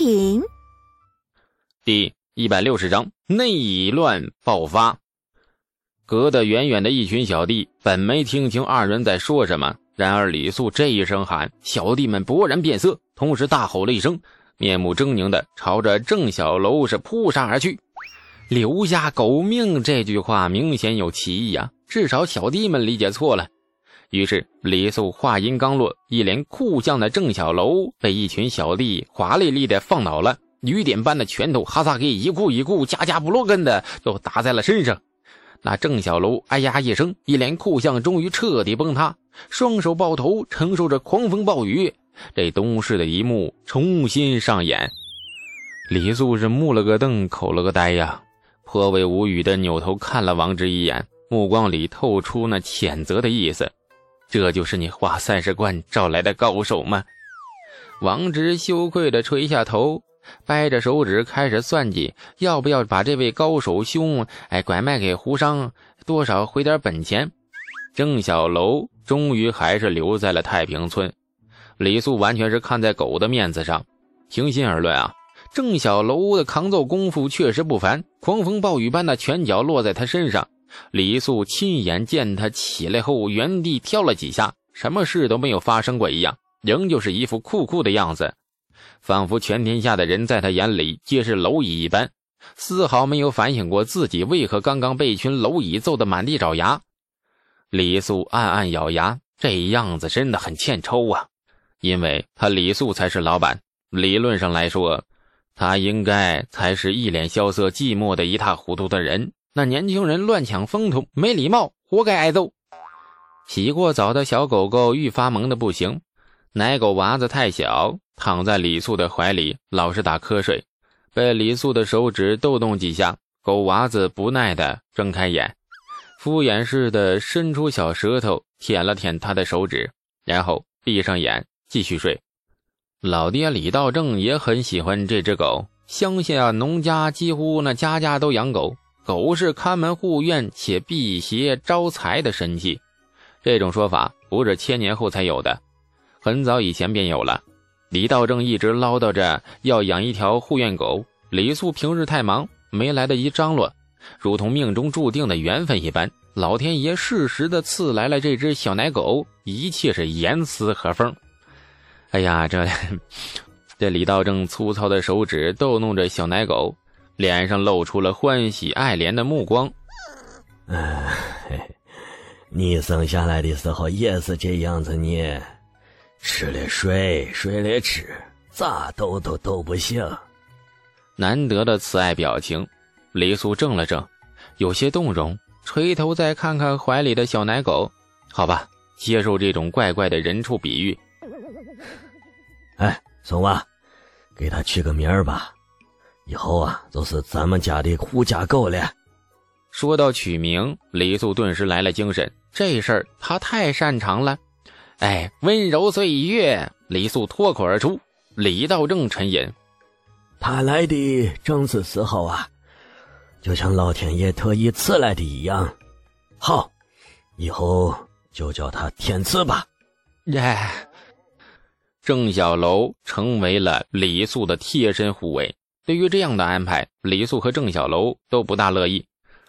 品。第一百六十章内乱爆发。隔得远远的一群小弟本没听清二人在说什么，然而李素这一声喊，小弟们勃然变色，同时大吼了一声，面目狰狞的朝着郑小楼是扑杀而去。留下狗命这句话明显有歧义啊，至少小弟们理解错了。于是李素话音刚落，一脸酷相的郑小楼被一群小弟华丽丽的放倒了，雨点般的拳头哈萨克一库一库加加不落根的都打在了身上。那郑小楼哎呀一声，一脸酷相终于彻底崩塌，双手抱头承受着狂风暴雨。这东市的一幕重新上演，李素是目了个瞪，口了个呆呀，颇为无语的扭头看了王直一眼，目光里透出那谴责的意思。这就是你花三十贯找来的高手吗？王直羞愧地垂下头，掰着手指开始算计，要不要把这位高手兄哎拐卖给胡商，多少回点本钱。郑小楼终于还是留在了太平村。李素完全是看在狗的面子上。平心而论啊，郑小楼的抗揍功夫确实不凡，狂风暴雨般的拳脚落在他身上。李素亲眼见他起来后，原地跳了几下，什么事都没有发生过一样，仍旧是一副酷酷的样子，仿佛全天下的人在他眼里皆是蝼蚁一般，丝毫没有反省过自己为何刚刚被一群蝼蚁揍得满地找牙。李素暗暗咬牙，这样子真的很欠抽啊，因为他李素才是老板，理论上来说，他应该才是一脸萧瑟、寂寞的一塌糊涂的人。那年轻人乱抢风头，没礼貌，活该挨揍。洗过澡的小狗狗愈发萌的不行，奶狗娃子太小，躺在李素的怀里，老是打瞌睡。被李素的手指逗动几下，狗娃子不耐的睁开眼，敷衍似的伸出小舌头舔了舔他的手指，然后闭上眼继续睡。老爹李道正也很喜欢这只狗，乡下农家几乎那家家都养狗。狗是看门护院且辟邪招财的神器，这种说法不是千年后才有的，很早以前便有了。李道正一直唠叨着要养一条护院狗，李素平日太忙，没来得及张罗，如同命中注定的缘分一般，老天爷适时的赐来了这只小奶狗，一切是严丝合缝。哎呀，这 这李道正粗糙的手指逗弄着小奶狗。脸上露出了欢喜爱怜的目光。嗯，你生下来的时候也是这样子，你吃了睡，睡了吃，咋抖都抖不醒。难得的慈爱表情，雷素怔了怔，有些动容，垂头再看看怀里的小奶狗，好吧，接受这种怪怪的人畜比喻。哎，松娃，给他取个名儿吧。以后啊，就是咱们家的护家狗了。说到取名，李素顿时来了精神，这事儿他太擅长了。哎，温柔岁月，李素脱口而出。李道正沉吟，他来的正是时候啊，就像老天爷特意赐来的一样。好，以后就叫他天赐吧。耶！郑小楼成为了李素的贴身护卫。对于这样的安排，李素和郑小楼都不大乐意。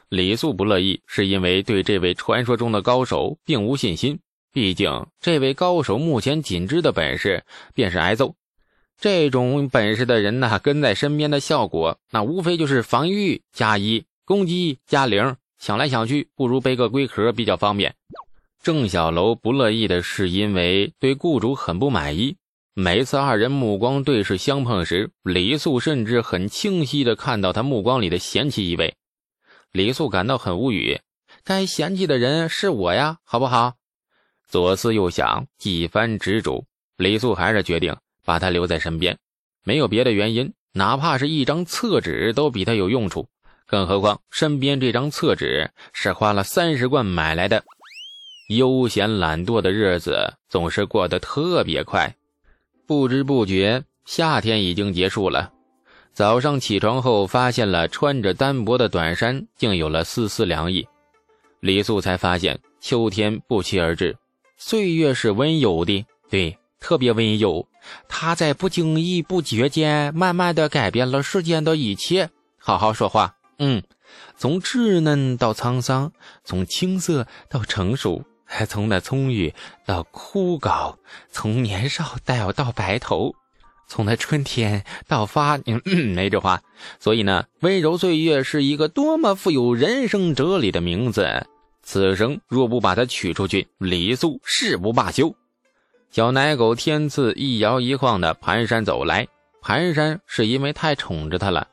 李素不乐意，是因为对这位传说中的高手并无信心。毕竟，这位高手目前仅知的本事便是挨揍。这种本事的人呢，跟在身边的效果，那无非就是防御加一，攻击加零。想来想去，不如背个龟壳比较方便。郑小楼不乐意的是，因为对雇主很不满意。每次二人目光对视相碰时，李素甚至很清晰地看到他目光里的嫌弃意味。李素感到很无语，该嫌弃的人是我呀，好不好？左思右想，几番执着，李素还是决定把他留在身边。没有别的原因，哪怕是一张厕纸都比他有用处。更何况身边这张厕纸是花了三十贯买来的。悠闲懒惰的日子总是过得特别快。不知不觉，夏天已经结束了。早上起床后，发现了穿着单薄的短衫，竟有了丝丝凉意。李素才发现，秋天不期而至，岁月是温柔的，对，特别温柔，他在不经意不觉间，慢慢的改变了世间的一切。好好说话，嗯，从稚嫩到沧桑，从青涩到成熟，从那葱郁到枯槁，从年少到到白头，从那春天到发……嗯，没这话。所以呢，温柔岁月是一个多么富有人生哲理的名字。此生若不把它取出去，李素誓不罢休。小奶狗天赐一摇一晃的蹒跚走来，蹒跚是因为太宠着它了。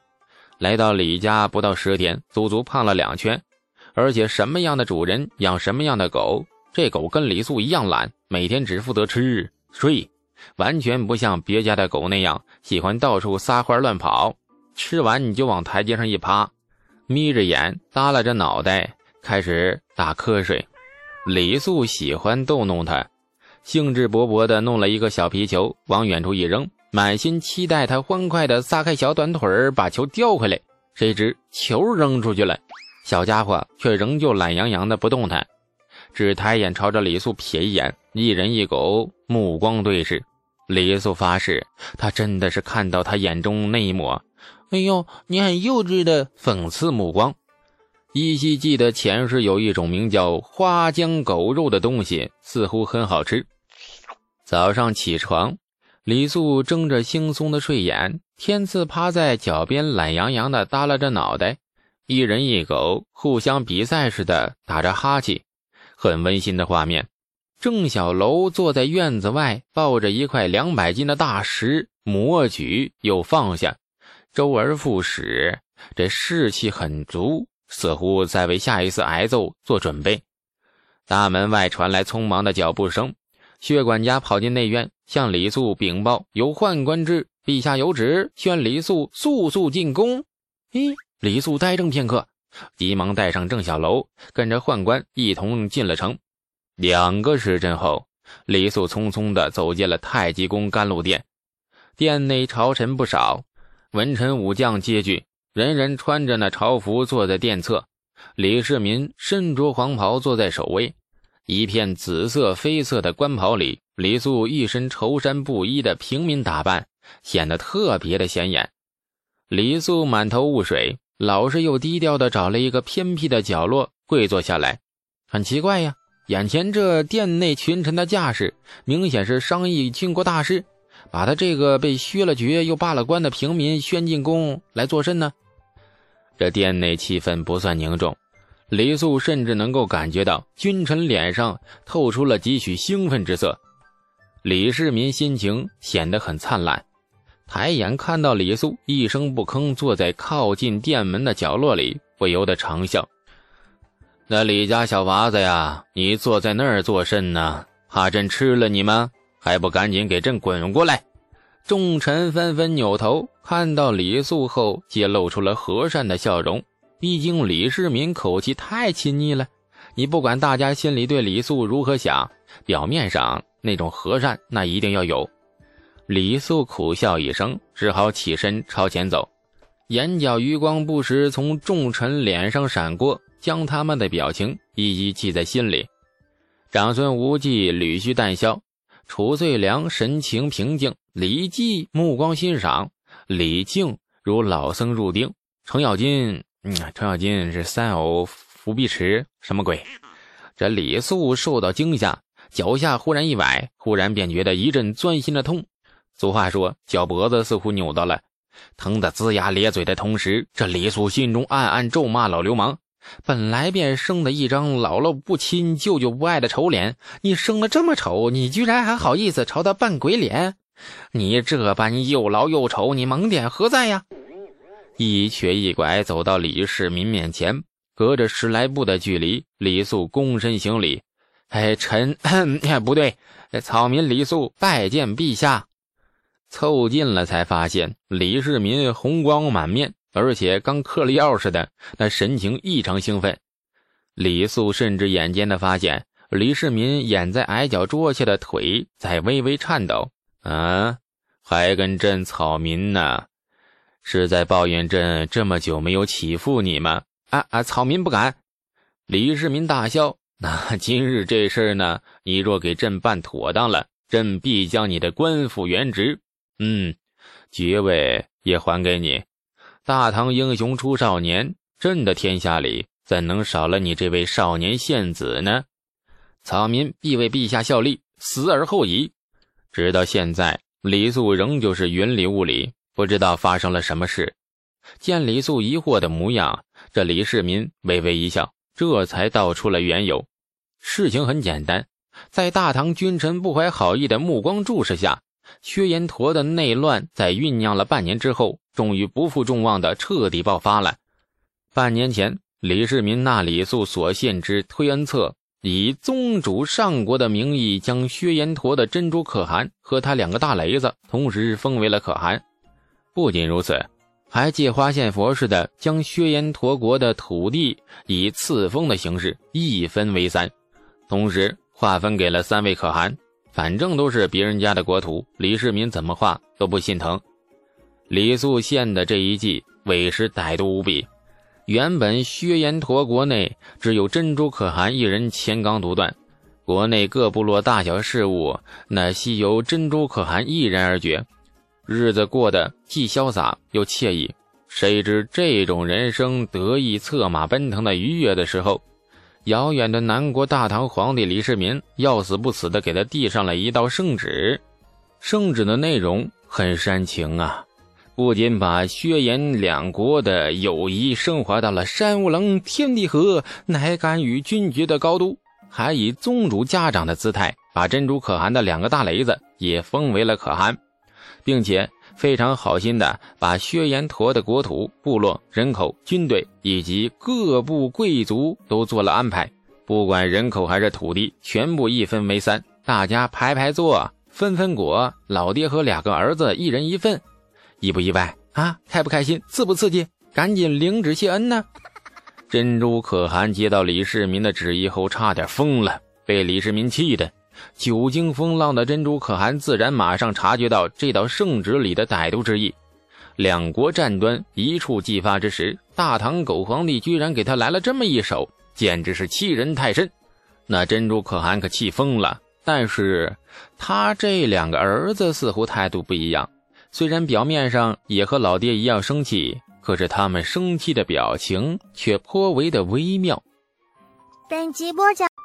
来到李家不到十天，足足胖了两圈，而且什么样的主人养什么样的狗。这狗跟李素一样懒，每天只负责吃睡，完全不像别家的狗那样喜欢到处撒欢乱跑。吃完你就往台阶上一趴，眯着眼，耷拉着脑袋。开始打瞌睡，李素喜欢逗弄它，兴致勃勃地弄了一个小皮球往远处一扔，满心期待他欢快地撒开小短腿儿把球叼回来。谁知球扔出去了，小家伙却仍旧懒洋洋的不动弹，只抬眼朝着李素瞥一眼，一人一狗目光对视。李素发誓，他真的是看到他眼中那一抹“哎呦，你很幼稚”的讽刺目光。依稀记得前世有一种名叫花江狗肉的东西，似乎很好吃。早上起床，李素睁着惺忪的睡眼，天赐趴在脚边，懒洋洋的耷拉着脑袋，一人一狗互相比赛似的打着哈欠，很温馨的画面。郑小楼坐在院子外，抱着一块两百斤的大石，摩举又放下，周而复始，这士气很足。似乎在为下一次挨揍做准备。大门外传来匆忙的脚步声，薛管家跑进内院，向李素禀报：“有宦官至，陛下有旨，宣李素速速进宫。”咦，李素呆怔片刻，急忙带上郑小楼，跟着宦官一同进了城。两个时辰后，李素匆匆地走进了太极宫甘露殿，殿内朝臣不少，文臣武将皆聚。人人穿着那朝服坐在殿侧，李世民身着黄袍坐在首位，一片紫色绯色的官袍里，李素一身绸衫布衣的平民打扮，显得特别的显眼。李素满头雾水，老实又低调的找了一个偏僻的角落跪坐下来。很奇怪呀，眼前这殿内群臣的架势，明显是商议军国大事，把他这个被削了爵又罢了官的平民宣进宫来作甚呢？这殿内气氛不算凝重，李素甚至能够感觉到君臣脸上透出了几许兴奋之色。李世民心情显得很灿烂，抬眼看到李素一声不吭坐在靠近殿门的角落里，不由得长笑：“那李家小娃子呀，你坐在那儿做甚呢？怕朕吃了你吗？还不赶紧给朕滚过来！”众臣纷纷扭头看到李素后，皆露出了和善的笑容。毕竟李世民口气太亲昵了，你不管大家心里对李素如何想，表面上那种和善那一定要有。李素苦笑一声，只好起身朝前走，眼角余光不时从众臣脸上闪过，将他们的表情一一记在心里。长孙无忌捋须淡笑。褚遂良神情平静，李绩目光欣赏，李靖如老僧入定，程咬金，嗯，程咬金是三偶伏碧池，什么鬼？这李素受到惊吓，脚下忽然一崴，忽然便觉得一阵钻心的痛。俗话说，脚脖子似乎扭到了，疼得龇牙咧嘴的同时，这李素心中暗暗咒骂老流氓。本来便生的一张姥姥不亲、舅舅不爱的丑脸，你生的这么丑，你居然还好意思朝他扮鬼脸？你这般又老又丑，你萌点何在呀？一瘸一拐走到李世民面前，隔着十来步的距离，李素躬身行礼：“哎，臣 不对，草民李素拜见陛下。”凑近了才发现，李世民红光满面。而且刚嗑了药似的，那神情异常兴奋。李素甚至眼尖的发现，李世民掩在矮脚桌下的腿在微微颤抖。啊，还跟朕草民呢？是在抱怨朕这么久没有欺负你吗？啊啊，草民不敢。李世民大笑。那今日这事呢？你若给朕办妥当了，朕必将你的官复原职。嗯，爵位也还给你。大唐英雄出少年，朕的天下里怎能少了你这位少年献子呢？草民必为陛下效力，死而后已。直到现在，李素仍旧是云里雾里，不知道发生了什么事。见李素疑惑的模样，这李世民微微一笑，这才道出了缘由。事情很简单，在大唐君臣不怀好意的目光注视下，薛延陀的内乱在酝酿了半年之后，终于不负众望的彻底爆发了。半年前，李世民纳李素所献之推恩册。以宗主上国的名义，将薛延陀的珍珠可汗和他两个大雷子同时封为了可汗。不仅如此，还借花献佛似的将薛延陀国的土地以赐封的形式一分为三，同时划分给了三位可汗。反正都是别人家的国土，李世民怎么画都不心疼。李素献的这一计，委实歹毒无比。原本薛延陀国内只有珍珠可汗一人乾纲独断，国内各部落大小事务那悉由珍珠可汗一人而决，日子过得既潇洒又惬意。谁知这种人生得意策马奔腾的愉悦的时候，遥远的南国大唐皇帝李世民要死不死的给他递上了一道圣旨，圣旨的内容很煽情啊。不仅把薛延两国的友谊升华到了山无棱天地合，乃敢与君绝的高度，还以宗主家长的姿态，把珍珠可汗的两个大雷子也封为了可汗，并且非常好心的把薛延陀的国土、部落、人口、军队以及各部贵族都做了安排，不管人口还是土地，全部一分为三，大家排排坐，分分果，老爹和两个儿子一人一份。意不意外啊？开不开心？刺不刺激？赶紧领旨谢恩呢！珍珠可汗接到李世民的旨意后，差点疯了。被李世民气的，久经风浪的珍珠可汗自然马上察觉到这道圣旨里的歹毒之意。两国战端一触即发之时，大唐狗皇帝居然给他来了这么一手，简直是欺人太甚。那珍珠可汗可气疯了。但是他这两个儿子似乎态度不一样。虽然表面上也和老爹一样生气，可是他们生气的表情却颇为的微妙。本集播讲，